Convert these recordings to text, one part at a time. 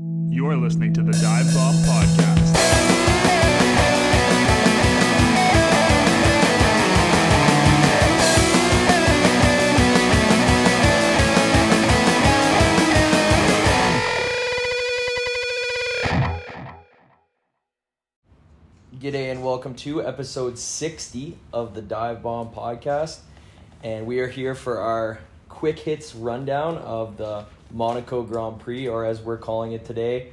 You're listening to the Dive Bomb Podcast. G'day and welcome to episode 60 of the Dive Bomb podcast. And we are here for our quick hits rundown of the Monaco Grand Prix, or as we're calling it today,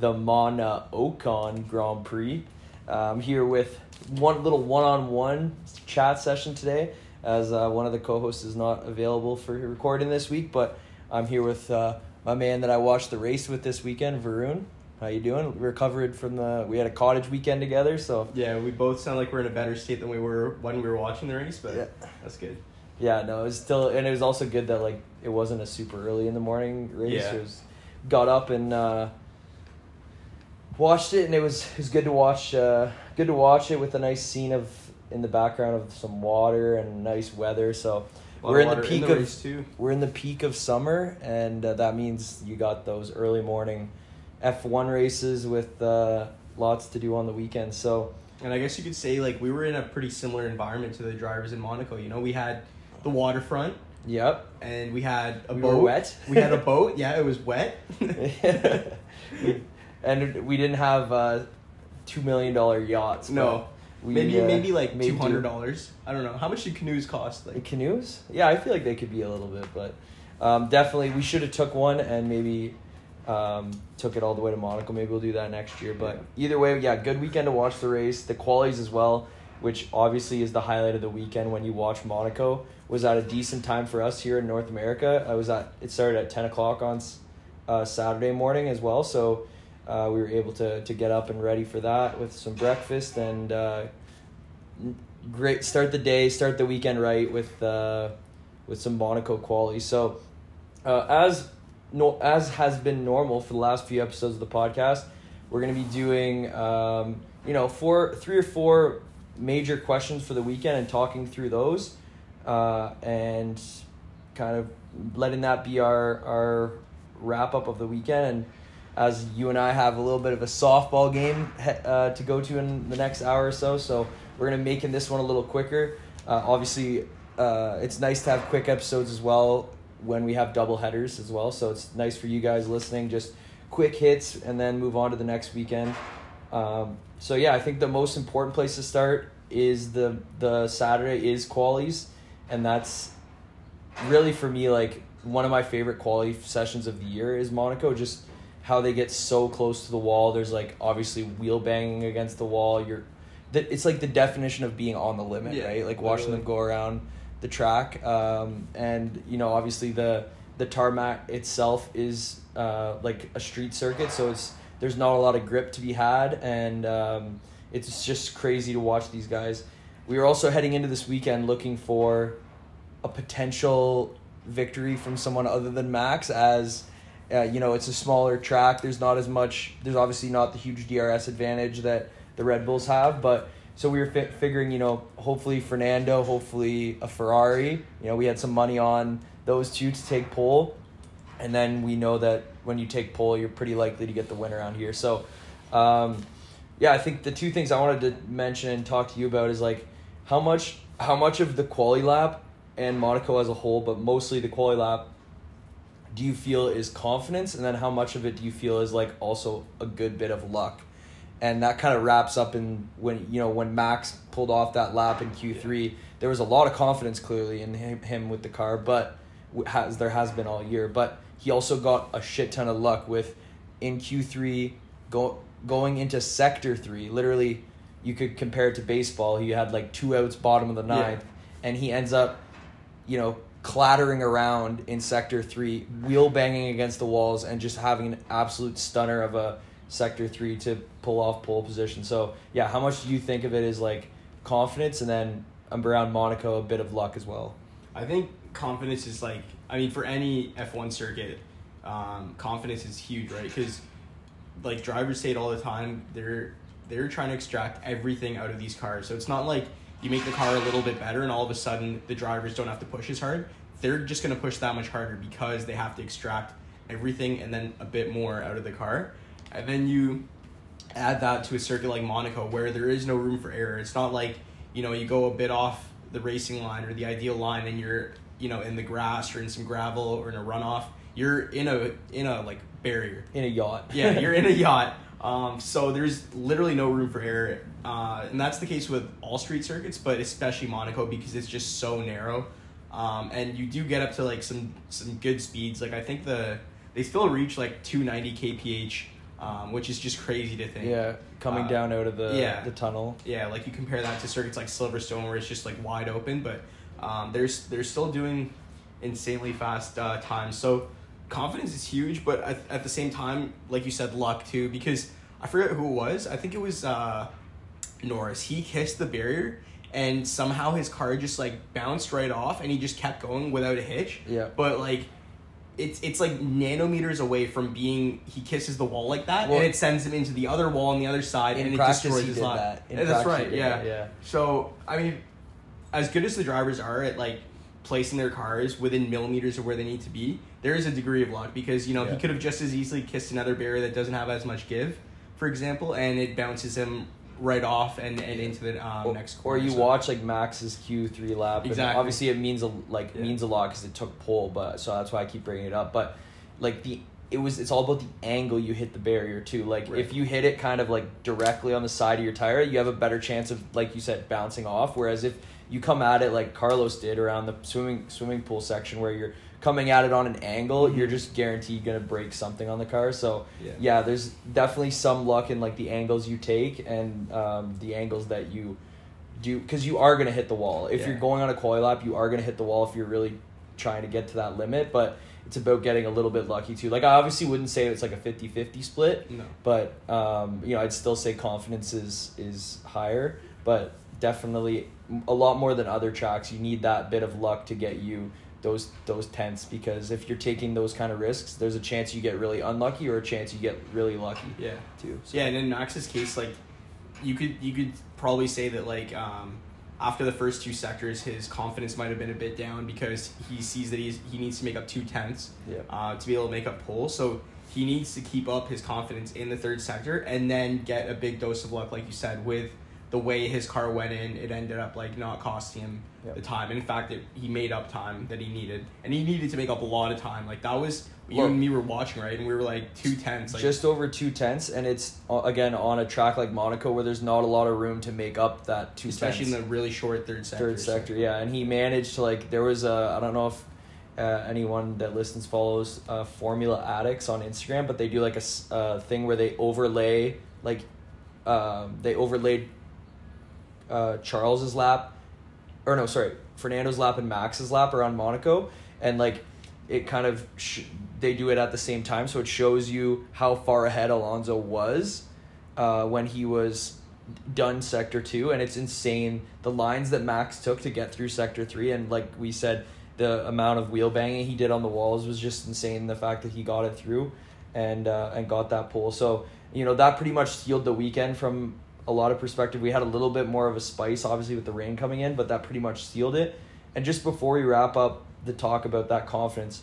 the Mona Ocon Grand Prix. I'm here with one little one on one chat session today, as uh, one of the co hosts is not available for recording this week, but I'm here with uh, my man that I watched the race with this weekend, Varun. How you doing? We recovered from the. We had a cottage weekend together, so Yeah, we both sound like we're in a better state than we were when we were watching the race, but Yeah. that's good. Yeah, no, it was still, and it was also good that like it wasn't a super early in the morning race. Yeah. It was got up and uh, watched it, and it was it was good to watch. Uh, good to watch it with a nice scene of in the background of some water and nice weather. So we're in the peak the of too. we're in the peak of summer, and uh, that means you got those early morning F one races with uh, lots to do on the weekend. So. And I guess you could say like we were in a pretty similar environment to the drivers in Monaco. You know, we had the waterfront Yep. and we had a We boat. wet. we had a boat. Yeah, it was wet. and we didn't have uh, two million dollar yachts. no, we, maybe uh, maybe like two hundred dollars. I don't know how much do canoes cost. Like canoes? Yeah, I feel like they could be a little bit, but um, definitely we should have took one and maybe um, took it all the way to Monaco. Maybe we'll do that next year. But either way, yeah, good weekend to watch the race. The qualies as well, which obviously is the highlight of the weekend when you watch Monaco. Was at a decent time for us here in North America. I was at it started at ten o'clock on uh, Saturday morning as well, so uh, we were able to to get up and ready for that with some breakfast and. Uh, great start the day, start the weekend right with uh, with some Monaco quali. So, uh, as no as has been normal for the last few episodes of the podcast, we're gonna be doing um, you know four, three or four major questions for the weekend and talking through those, uh, and kind of letting that be our our wrap up of the weekend and. As you and I have a little bit of a softball game uh, to go to in the next hour or so, so we're gonna making this one a little quicker. Uh, obviously, uh, it's nice to have quick episodes as well when we have double headers as well. So it's nice for you guys listening, just quick hits and then move on to the next weekend. Um, so yeah, I think the most important place to start is the the Saturday is qualies, and that's really for me like one of my favorite quali sessions of the year is Monaco. Just how they get so close to the wall. There's like obviously wheel banging against the wall. You're, that it's like the definition of being on the limit, Yeah, right? Like watching them go around the track, um, and you know obviously the the tarmac itself is uh, like a street circuit, so it's there's not a lot of grip to be had, and um, it's just crazy to watch these guys. We are also heading into this weekend looking for a potential victory from someone other than Max as uh, you know it's a smaller track. There's not as much there's obviously not the huge DRS advantage that the Red Bulls have but so we were fi- figuring you know hopefully Fernando hopefully a Ferrari. You know we had some money on those two to take pole and then we know that when you take pole you're pretty likely to get the win around here. So um, yeah I think the two things I wanted to mention and talk to you about is like how much how much of the quali lap and Monaco as a whole, but mostly the quali lap, do you feel is confidence, and then how much of it do you feel is like also a good bit of luck, and that kind of wraps up in when you know when Max pulled off that lap in Q three, there was a lot of confidence clearly in him, him with the car, but has there has been all year, but he also got a shit ton of luck with in Q three go going into sector three, literally. You could compare it to baseball. He had like two outs, bottom of the Yeah. ninth, and he ends up you know, clattering around in sector three, wheel banging against the walls, and just having an absolute stunner of a sector three to pull off pole position. So yeah, how much do you think of it as like confidence, and then around Monaco a bit of luck as well? I think confidence is like I mean for any F one circuit, um, confidence is huge, right? Because like drivers say it all the time, they're they're trying to extract everything out of these cars. So it's not like you make the car a little bit better and all of a sudden the drivers don't have to push as hard. They're just gonna push that much harder because they have to extract everything and then a bit more out of the car. And then you add that to a circuit like Monaco where there is no room for error. It's not like, you know, you go a bit off the racing line or the ideal line and you're, you know, in the grass or in some gravel or in a runoff. You're in a in a like barrier. in a yacht. Yeah, you're in a yacht. Um, so there's literally no room for error, uh, and that's the case with all street circuits, but especially Monaco because it's just so narrow, um, and you do get up to like some some good speeds. Like I think the they still reach like 290 kph, um, which is just crazy to think. Yeah, coming Uh, down out of the yeah. the tunnel. Yeah, like you compare that to circuits like Silverstone where it's just like wide open, but um, there's they're still doing insanely fast uh, times. So confidence is huge, but at, at the same time, like you said, luck too. Because I forget who it was. I think it was uh, Norris. He kissed the barrier, and somehow his car just like bounced right off, and he just kept going without a hitch. Yeah. But like. It's, it's like nanometers away from being he kisses the wall like that Well- and it sends him into the other wall on the other side and it destroys his life. that. In that's right. Yeah. yeah. So I mean, as good as the drivers are at like placing their cars within millimeters of where they need to be, there is a degree of luck because you know Yeah. he could have just as easily kissed another barrier that doesn't have as much give, for example, and it bounces him right off and, and into the um, or, next corner. or you So- watch like Max's Q three lap. and Exactly. obviously, it means a like Yeah. means a lot because it took pole, but so that's why I keep bringing it up. But like the it was it's all about the angle you hit the barrier too. Like Right. if you hit it kind of like directly on the side of your tire, you have a better chance of like you said bouncing off. Whereas if you come at it like Carlos did around the swimming swimming pool section where you're coming at it on an angle, Mhm. you're just guaranteed gonna break something on the car. So Yeah. yeah, there's definitely some luck in like the angles you take and um, the angles that you do because you are gonna hit the wall. If you're going on a quali lap, you are gonna hit the wall if you're really trying to get to that limit. But it's about getting a little bit lucky too. Like I obviously wouldn't say it's like a 50-50 split, No. but um, you know I'd still say confidence is is higher. But definitely a lot more than other tracks. You need that bit of luck to get you those those tenths because if you're taking those kind of risks, there's a chance you get really unlucky or a chance you get really lucky Yeah. too. So. Yeah, and in Max's case, like you could you could probably say that like um, after the first two sectors, his confidence might have been a bit down because he sees that he's he needs to make up two tenths Yeah. uh, to be able to make up pole. So he needs to keep up his confidence in the third sector and then get a big dose of luck, like you said, with the way his car went in. It ended up like not costing him Yep. the time. In fact, it, he made up time that he needed, and he needed to make up a lot of time. Like that was you and me were watching right, and we were like two tenths. Like, just over two tenths, and it's uh, again on a track like Monaco where there's not a lot of room to make up that two especially in the really short third sector. third sector. Yeah, and he managed to like there was a I don't know if uh, anyone that listens follows uh, Formula Addicts on Instagram, but they do like a uh, thing where they overlay like um, they overlaid uh, Charles's lap, or no, sorry, Fernando's lap and Max's lap around Monaco, and like it kind of sh- they do it at the same time, so it shows you how far ahead Alonso was uh, when he was done sector two, and it's insane the lines that Max took to get through sector three, and like we said, the amount of wheel banging he did on the walls was just insane. The fact that he got it through, and uh, and got that pole, so you know that pretty much sealed the weekend from a lot of perspective. We had a little bit more of a spice, obviously with the rain coming in, but that pretty much sealed it. And just before we wrap up the talk about that confidence,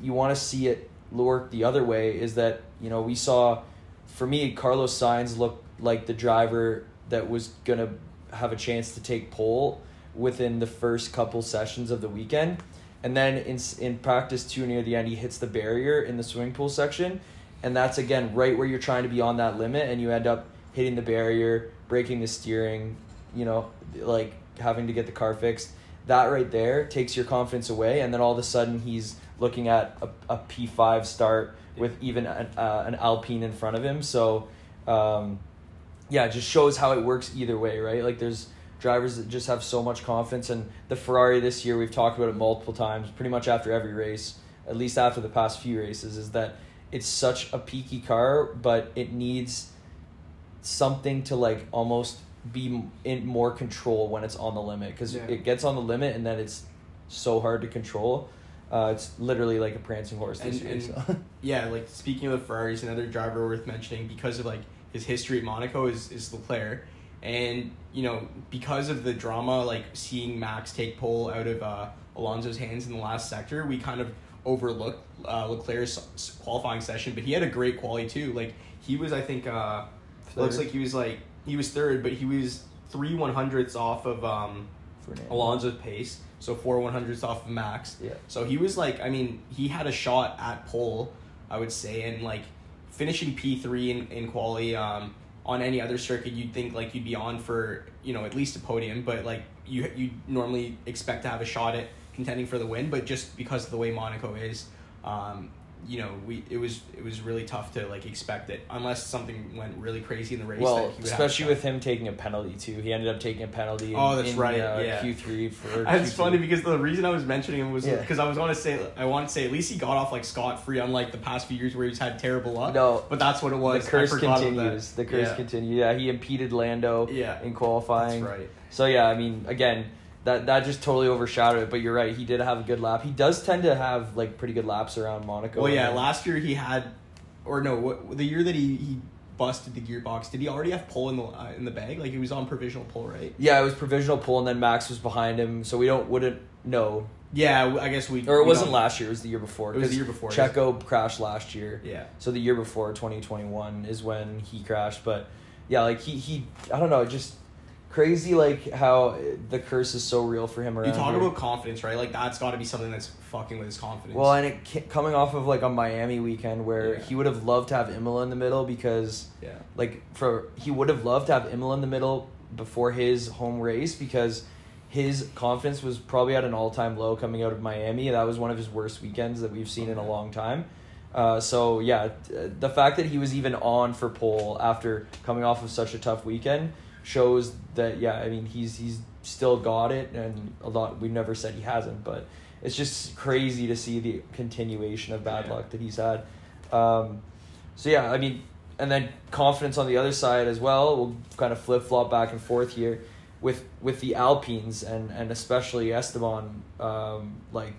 you want to see it work the other way. Is that you know we saw, for me, Carlos Sainz looked like the driver that was gonna have a chance to take pole within the first couple sessions of the weekend. And then in in practice too near the end, he hits the barrier in the swimming pool section, and that's again right where you're trying to be on that limit, and you end up hitting the barrier, breaking the steering, you know, like having to get the car fixed. That right there takes your confidence away, and then all of a sudden he's looking at a, a P five start with even an, uh, an Alpine in front of him. So, um, yeah, it just shows how it works either way, right? Like there's drivers that just have so much confidence, and the Ferrari this year we've talked about it multiple times, pretty much after every race, at least after the past few races, is that it's such a peaky car, but it needs something to like almost be in more control when it's on the limit because Yeah. it gets on the limit and then it's so hard to control. Uh, it's literally like a prancing horse this And- year. and- so. yeah, like speaking of the Ferraris, another driver worth mentioning because of like his history at Monaco is is Leclerc, and you know because of the drama, like seeing Max take pole out of uh, Alonso's hands in the last sector, we kind of overlooked uh, Leclerc's qualifying session, but he had a great quali too. Like he was, I think, uh, looks like he was like he was third, but he was three one hundredths off of um, Fernando. Alonso's pace, so four one hundredths off of Max. Yeah. So he was like, I mean, he had a shot at pole, I would say, and like finishing P three in in quali. Um, on any other circuit, you'd think like you'd be on for you know at least a podium, but like you you normally expect to have a shot at contending for the win, but just because of the way Monaco is, um, you know, we it was it was really tough to like expect it unless something went really crazy in the race. that Well, he would have a especially with him taking a penalty too. He ended up taking a penalty. In, Oh, that's in, right, Uh, yeah. Q three for. It's funny because the reason I was mentioning him was Yeah. because I was going to say I want to say at least he got off like scot free, unlike the past few years where he's had terrible luck. No. but that's what it was. the curse I forgot about continues. The curse yeah. continues. Yeah, he impeded Lando Yeah. in qualifying. That's right. So yeah, I mean, again, that that just totally overshadowed it. But you're right. He did have a good lap. He does tend to have like pretty good laps around Monaco. Well, yeah, last year he had, or no, what, the year that he, he busted the gearbox, did he already have pole in the uh, in the bag? Like he was on provisional pole, right? Yeah, it was provisional pull, and then Max was behind him, so we don't wouldn't know. Yeah, I guess we. Or it we wasn't don't- last year; it was the year before. It was the year before. Checo crashed last year. Yeah. So the year before, twenty twenty one, is when he crashed. But yeah, like he he, I don't know, it just crazy like how the curse is so real for him around. You talk here. about confidence, right? Like that's got to be something that's fucking with his confidence. Well, and it coming off of like a Miami weekend where Yeah. he would have loved to have Imola in the middle because yeah, like for he would have loved to have Imola in the middle before his home race because his confidence was probably at an all time low coming out of Miami. That was one of his worst weekends that we've seen in a long time. Uh, so yeah, the fact that he was even on for pole after coming off of such a tough weekend shows that yeah, I mean he's he's still got it, and a lot we've never said he hasn't, but it's just crazy to see the continuation of bad Yeah. luck that he's had. Um, so yeah, I mean, and then confidence on the other side as well. We'll kind of flip flop back and forth here with with the Alpines and and especially Esteban. Um, like,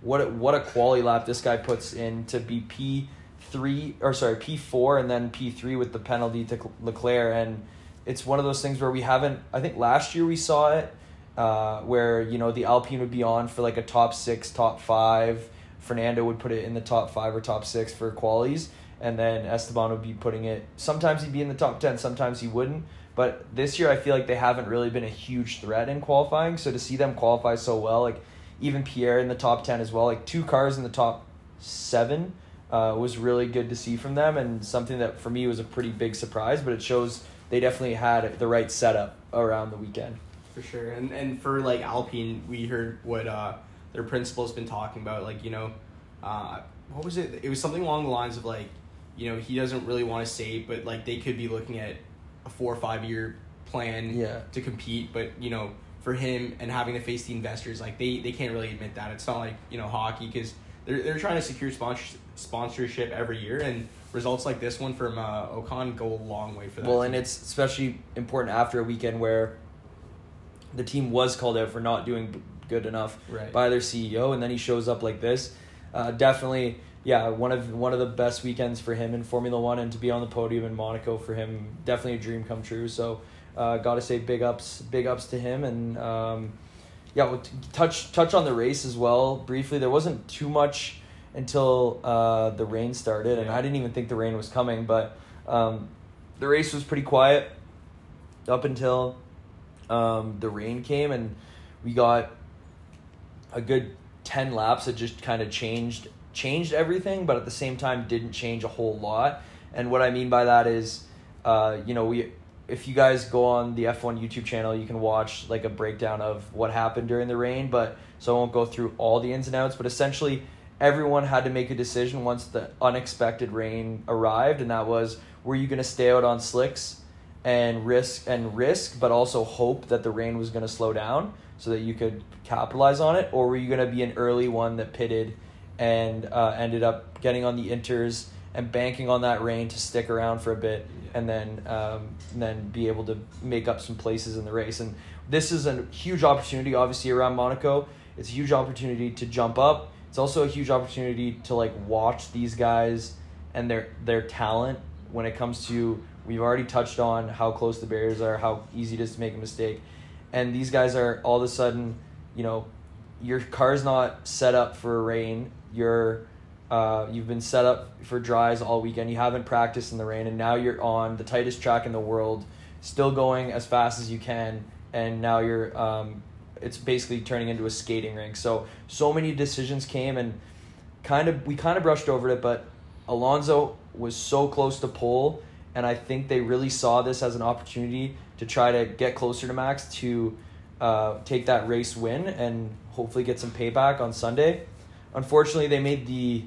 what a, what a quali lap this guy puts in to be P three or sorry P four and then P three with the penalty to Leclerc and it's one of those things where we haven't. I think last year we saw it. Uh, where you know the Alpine would be on for like a top six, top five. Fernando would put it in the top five or top six for qualies, and then Esteban would be putting it. Sometimes he'd be in the top ten, sometimes he wouldn't. But this year, I feel like they haven't really been a huge threat in qualifying. So to see them qualify so well, like even Pierre in the top ten as well, like two cars in the top seven, uh, was really good to see from them, and something that for me was a pretty big surprise. But it shows they definitely had the right setup around the weekend. for sure. And and for like Alpine, we heard what uh, their principal's been talking about. Like you know, uh, what was it? It was something along the lines of like, you know, he doesn't really want to say, but like they could be looking at a four or five year plan Yeah. to compete. But you know, for him and having to face the investors, like they they can't really admit that. It's not like you know hockey because they're they're trying to secure sponsor, sponsorship every year and. Results like this one from uh, Ocon go a long way for that. Well, and it's especially important after a weekend where the team was called out for not doing good enough Right. by their CEO, and then he shows up like this. Uh, definitely, yeah, one of one of the best weekends for him in Formula One, and to be on the podium in Monaco for him, definitely a dream come true. So, uh, got to say big ups, big ups to him, and um, yeah, we'll t- touch touch on the race as well briefly. There wasn't too much until uh, the rain started, and I didn't even think the rain was coming, but um, the race was pretty quiet up until um, the rain came, and we got a good ten laps that just kind of changed changed everything, but at the same time didn't change a whole lot. And what I mean by that is, uh, you know, we if you guys go on the F1 YouTube channel, you can watch like a breakdown of what happened during the rain. But so I won't go through all the ins and outs. But essentially, everyone had to make a decision once the unexpected rain arrived, and that was were you going to stay out on slicks and risk and risk, but also hope that the rain was going to slow down so that you could capitalize on it, or were you going to be an early one that pitted and uh, ended up getting on the inters and banking on that rain to stick around for a bit and then um, and then be able to make up some places in the race. And this is a huge opportunity, obviously around Monaco. It's a huge opportunity to jump up. It's also a huge opportunity to like watch these guys and their their talent when it comes to. We've already touched on how close the barriers are, how easy it is to make a mistake, and these guys are all of a sudden, you know, your car's not set up for rain. You're uh, you've been set up for dries all weekend. You haven't practiced in the rain, and now you're on the tightest track in the world, still going as fast as you can, and now you're um, it's basically turning into a skating rink. So so many decisions came, and kind of we kind of brushed over it, but Alonso was so close to pole, and I think they really saw this as an opportunity to try to get closer to Max to uh, take that race win and hopefully get some payback on Sunday. Unfortunately, they made the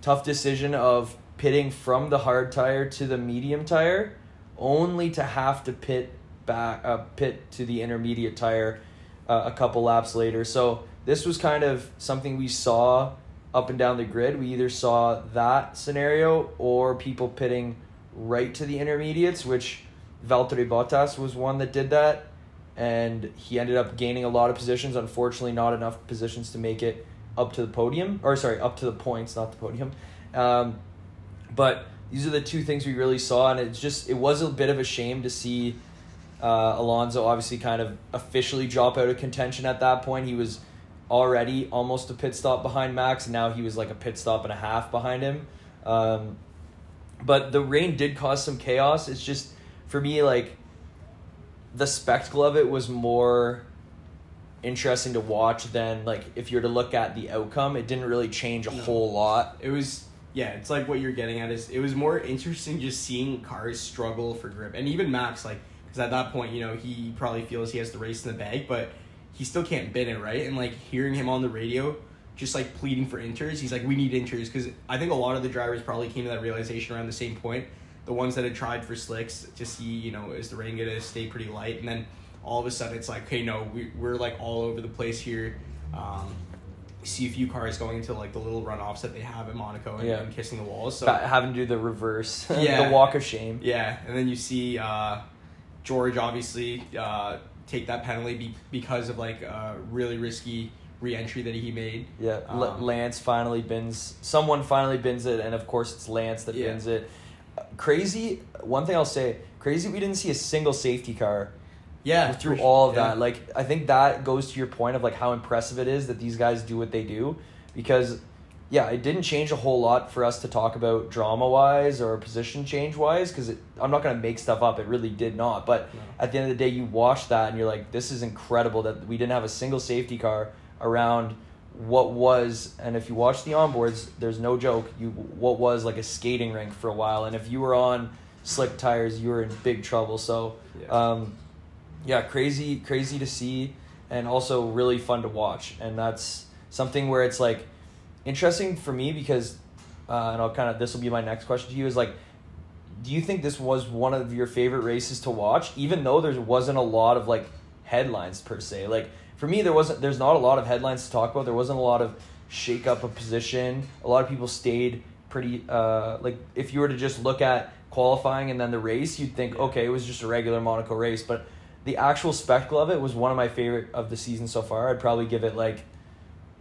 tough decision of pitting from the hard tire to the medium tire, only to have to pit back uh, pit to the intermediate tire uh, a couple laps later. So this was kind of something we saw up and down the grid. We either saw that scenario or people pitting right to the intermediates, which Valtteri Bottas was one that did that, and he ended up gaining a lot of positions. Unfortunately, not enough positions to make it up to the podium, or sorry, up to the points, not the podium. Um, but these are the two things we really saw, and it's just it was a bit of a shame to see uh, Alonso obviously kind of officially drop out of contention at that point. He was already almost a pit stop behind Max, and now he was like a pit stop and a half behind him. Um, but the rain did cause some chaos. It's just for me like the spectacle of it was more interesting to watch than like if you were to look at the outcome. It didn't really change a whole lot. It was yeah, it's like what you're getting at is it was more interesting just seeing cars struggle for grip, and even Max like because at that point you know he probably feels he has the race in the bag, but he still can't bid it right, and like hearing him on the radio. Just like pleading for inters, he's like, "We need inters," because I think a lot of the drivers probably came to that realization around the same point. The ones that had tried for slicks to see, you know, is the rain gonna stay pretty light, and then all of a sudden it's like, "Okay, no, we we're like all over the place here." Um, see a few cars going into like the little runoffs that they have in Monaco and, Yeah. and kissing the walls. So having to do the reverse, Yeah. the walk of shame. yeah, and then you see uh, George obviously uh, take that penalty be- because of like a really risky re-entry that he made. Yeah, Um, Lance finally bins. Someone finally bins it, and of course it's Lance that Yeah. bins it. Uh, Crazy. One thing I'll say, crazy. We didn't see a single safety car Yeah, through all of yeah. that. Like I think that goes to your point of like how impressive it is that these guys do what they do, because yeah, it didn't change a whole lot for us to talk about drama wise or position change wise. Because I'm not gonna make stuff up. It really did not. But No. at the end of the day, you watch that and you're like, this is incredible that we didn't have a single safety car around what was and if you watch the onboards there's no joke you what was like a skating rink for a while and if you were on slick tires you were in big trouble so Yeah. um yeah crazy crazy to see and also really fun to watch. And that's something where it's like interesting for me because uh, and I'll kind of this will be my next question to you is like do you think this was one of your favorite races to watch? Even though there wasn't a lot of like headlines per se. Like for me there wasn't there's not a lot of headlines to talk about. There wasn't a lot of shake up of position. A lot of people stayed pretty uh like if you were to just look at qualifying and then the race you'd think okay it was just a regular monaco race but the actual spectacle of it was one of my favorite of the season so far i'd probably give it like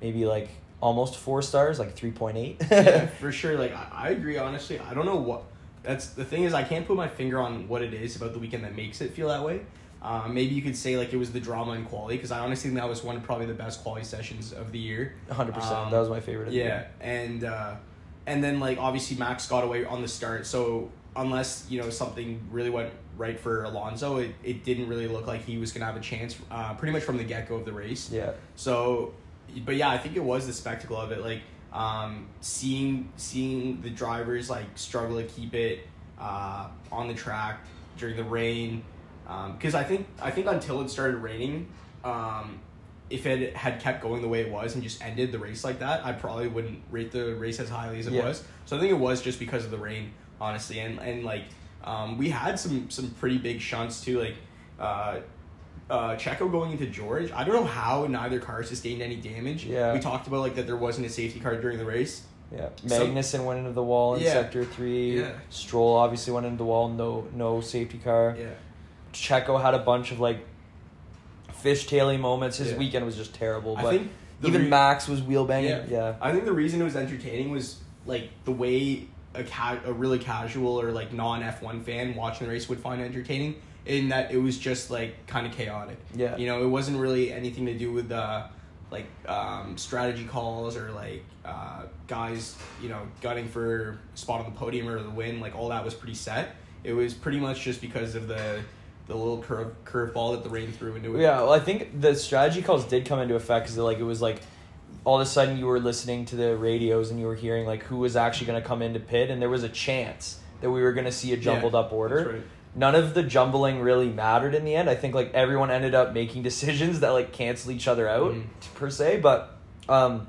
maybe like almost four stars like 3.8 yeah, for sure. Like I, I agree. Honestly, I don't know what. That's the thing is I can't put my finger on what it is about the weekend that makes it feel that way. Uh, maybe you could say like it was the drama and quali because I honestly think that was one of probably the best quali sessions of the year. 100% Um, that was my favorite of the Yeah, year. and uh, and then like obviously Max got away on the start, so unless you know something really went right for Alonso, it, it didn't really look like he was gonna have a chance. Uh, pretty much from the get go of the race. yeah So, but yeah, I think it was the spectacle of it, like um, seeing seeing the drivers like struggle to keep it uh, on the track during the rain. Because I think I think until it started raining, um, if it had kept going the way it was and just ended the race like that, I probably wouldn't rate the race as highly as it Yeah. was. So I think it was just because of the rain, honestly, and and like um, we had some some pretty big shunts too, like. Uh, uh, Checo going into George. I don't know how neither car sustained any damage. Yeah. We talked about like that there wasn't a safety car during the race. Yeah, So- Magnussen went into the wall in Yeah. sector three. Yeah. Stroll obviously went into the wall. No, no safety car. Yeah. Checo had a bunch of like fishtailing moments. His Yeah. weekend was just terrible. I But think even re- Max was wheel banging. Yeah. Yeah. I think the reason it was entertaining was like the way a ca- a really casual or like non F one fan watching the race would find entertaining. In that it was just like kind of chaotic. Yeah. You know, it wasn't really anything to do with uh, like um, strategy calls or like uh, guys, you know, gunning for spot on the podium or the win. Like all that was pretty set. It was pretty much just because of the the little curve curveball that the rain threw into it. Yeah, well, I think the strategy calls did come into effect because like it was like all of a sudden you were listening to the radios and you were hearing like who was actually going to come into pit, and there was a chance that we were going to see a jumbled Yeah, up order. that's right. None of the jumbling really mattered in the end. I think like everyone ended up making decisions that like cancel each other out Mhm. per se, but um,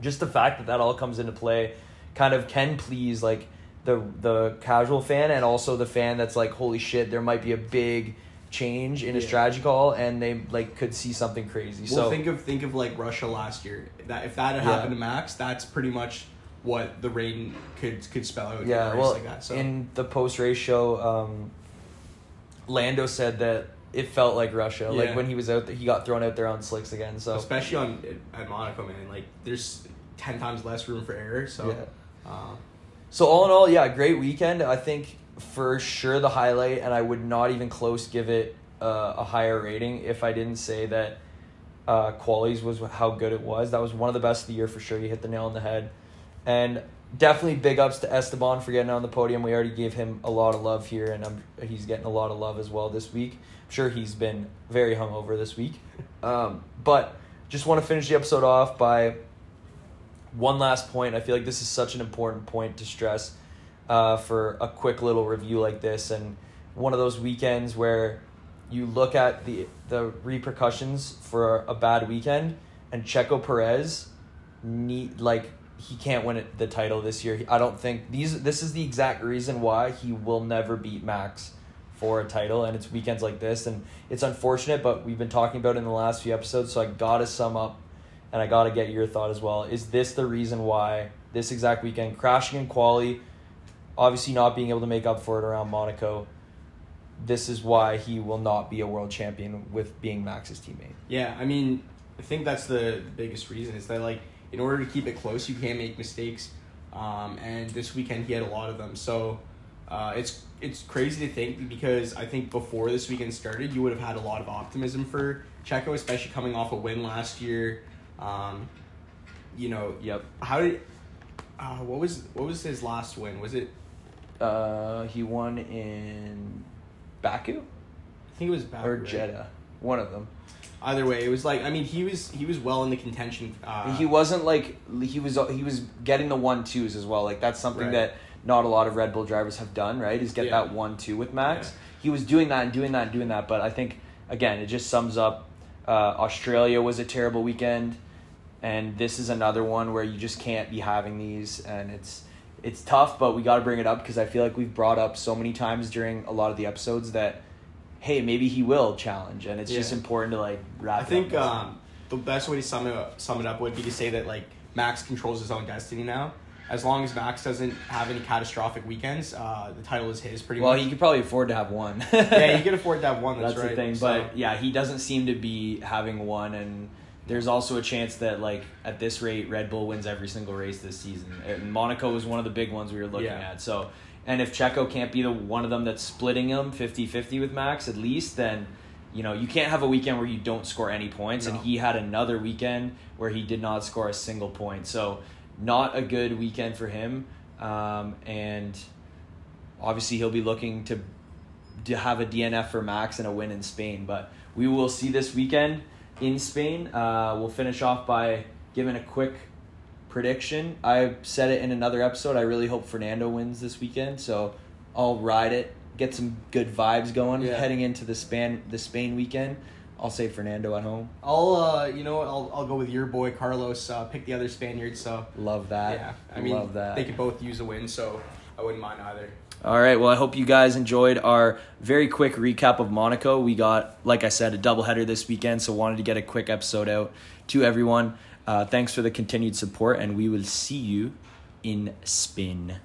just the fact that that all comes into play kind of can please like the the casual fan and also the fan that's like holy shit there might be a big change in a Yeah. strategy call and they like could see something crazy Well, so think of think of like Russia last year. That if that had Yeah. happened to Max, that's pretty much what the rain could could spell out. yeah well like that. So in the post race show um lando said that it felt like russia like when he was out there he got thrown out there on slicks again so especially on at Monaco, man, like there's ten times less room for error. So Yeah. uh, So all in all, yeah, great weekend. I think for sure the highlight, and I would not even close give it uh, a higher rating if I didn't say that uh, qualies was how good it was. That was one of the best of the year for sure. You hit the nail on the head, and definitely big ups to Esteban for getting on the podium. We already gave him a lot of love here, and I'm, he's getting a lot of love as well this week. I'm sure he's been very hungover this week, um, but just want to finish the episode off by one last point. I feel like this is such an important point to stress uh, for a quick little review like this, and one of those weekends where you look at the the repercussions for a bad weekend, and Checo Perez need like he can't win the title this year. I don't think these. This is the exact reason why he will never beat Max for a title, and it's weekends like this, and it's unfortunate. But we've been talking about it in the last few episodes, so I gotta sum up and I got to get your thought as well. Is this the reason why this exact weekend crashing in quali, obviously not being able to make up for it around Monaco? This is why he will not be a world champion with being Max's teammate. yeah, I mean, I think that's the biggest reason is that like in order to keep it close, you can't make mistakes. Um, and this weekend he had a lot of them. So uh, it's it's crazy to think because I think before this weekend started, you would have had a lot of optimism for Checo, especially coming off a win last year. Um, you know, Yep. how did uh, what was what was his last win? Was it? Uh, he won in Baku I think it was Baku right? Jeddah, one of them. Either way, it was like I mean he was he was well in the contention. Uh, he wasn't like he was he was getting the one twos as well. Like that's something Right. that not a lot of Red Bull drivers have done. Right, is get Yeah. that one two with Max. Yeah. He was doing that and doing that and doing that. But I think again, it just sums up. Uh, Australia was a terrible weekend, and this is another one where you just can't be having these, and it's it's tough. But we got to bring it up because I feel like we've brought up so many times during a lot of the episodes that. Hey, maybe he will challenge, and it's just important to like wrap. I it think um, the best way to sum it up, sum it up would be to say that like Max controls his own destiny now. As long as Max doesn't have any catastrophic weekends, uh, the title is his pretty Well, much. he could probably afford to have one. yeah, he can afford to have one. That's, That's, right. the thing. So- But yeah, he doesn't seem to be having one, and there's also a chance that like at this rate, Red Bull wins every single race this season. And Monaco was one of the big ones we were looking Yeah. at. So, and if Checo can't be the one of them that's splitting him 50-50 with Max at least, then you know you can't have a weekend where you don't score any points. No. And he had another weekend where he did not score a single point. So, not a good weekend for him. Um, and obviously he'll be looking to to have a DNF for Max and a win in Spain. But we will see this weekend in Spain. Uh, we'll finish off by giving a quick prediction. I said it in another episode. I really hope Fernando wins this weekend, so I'll ride it, get some good vibes going Yeah. heading into the Span the Spain weekend. I'll say Fernando at home. I'll uh, you know? I'll I'll go with your boy Carlos. Uh, pick the other Spaniard. So Love that. yeah, I mean love that. they could both use a win, so I wouldn't mind either. All right. Well, I hope you guys enjoyed our very quick recap of Monaco. We got, like I said, a doubleheader this weekend, so wanted to get a quick episode out to everyone. Uh, thanks for the continued support, and we will see you in Spain.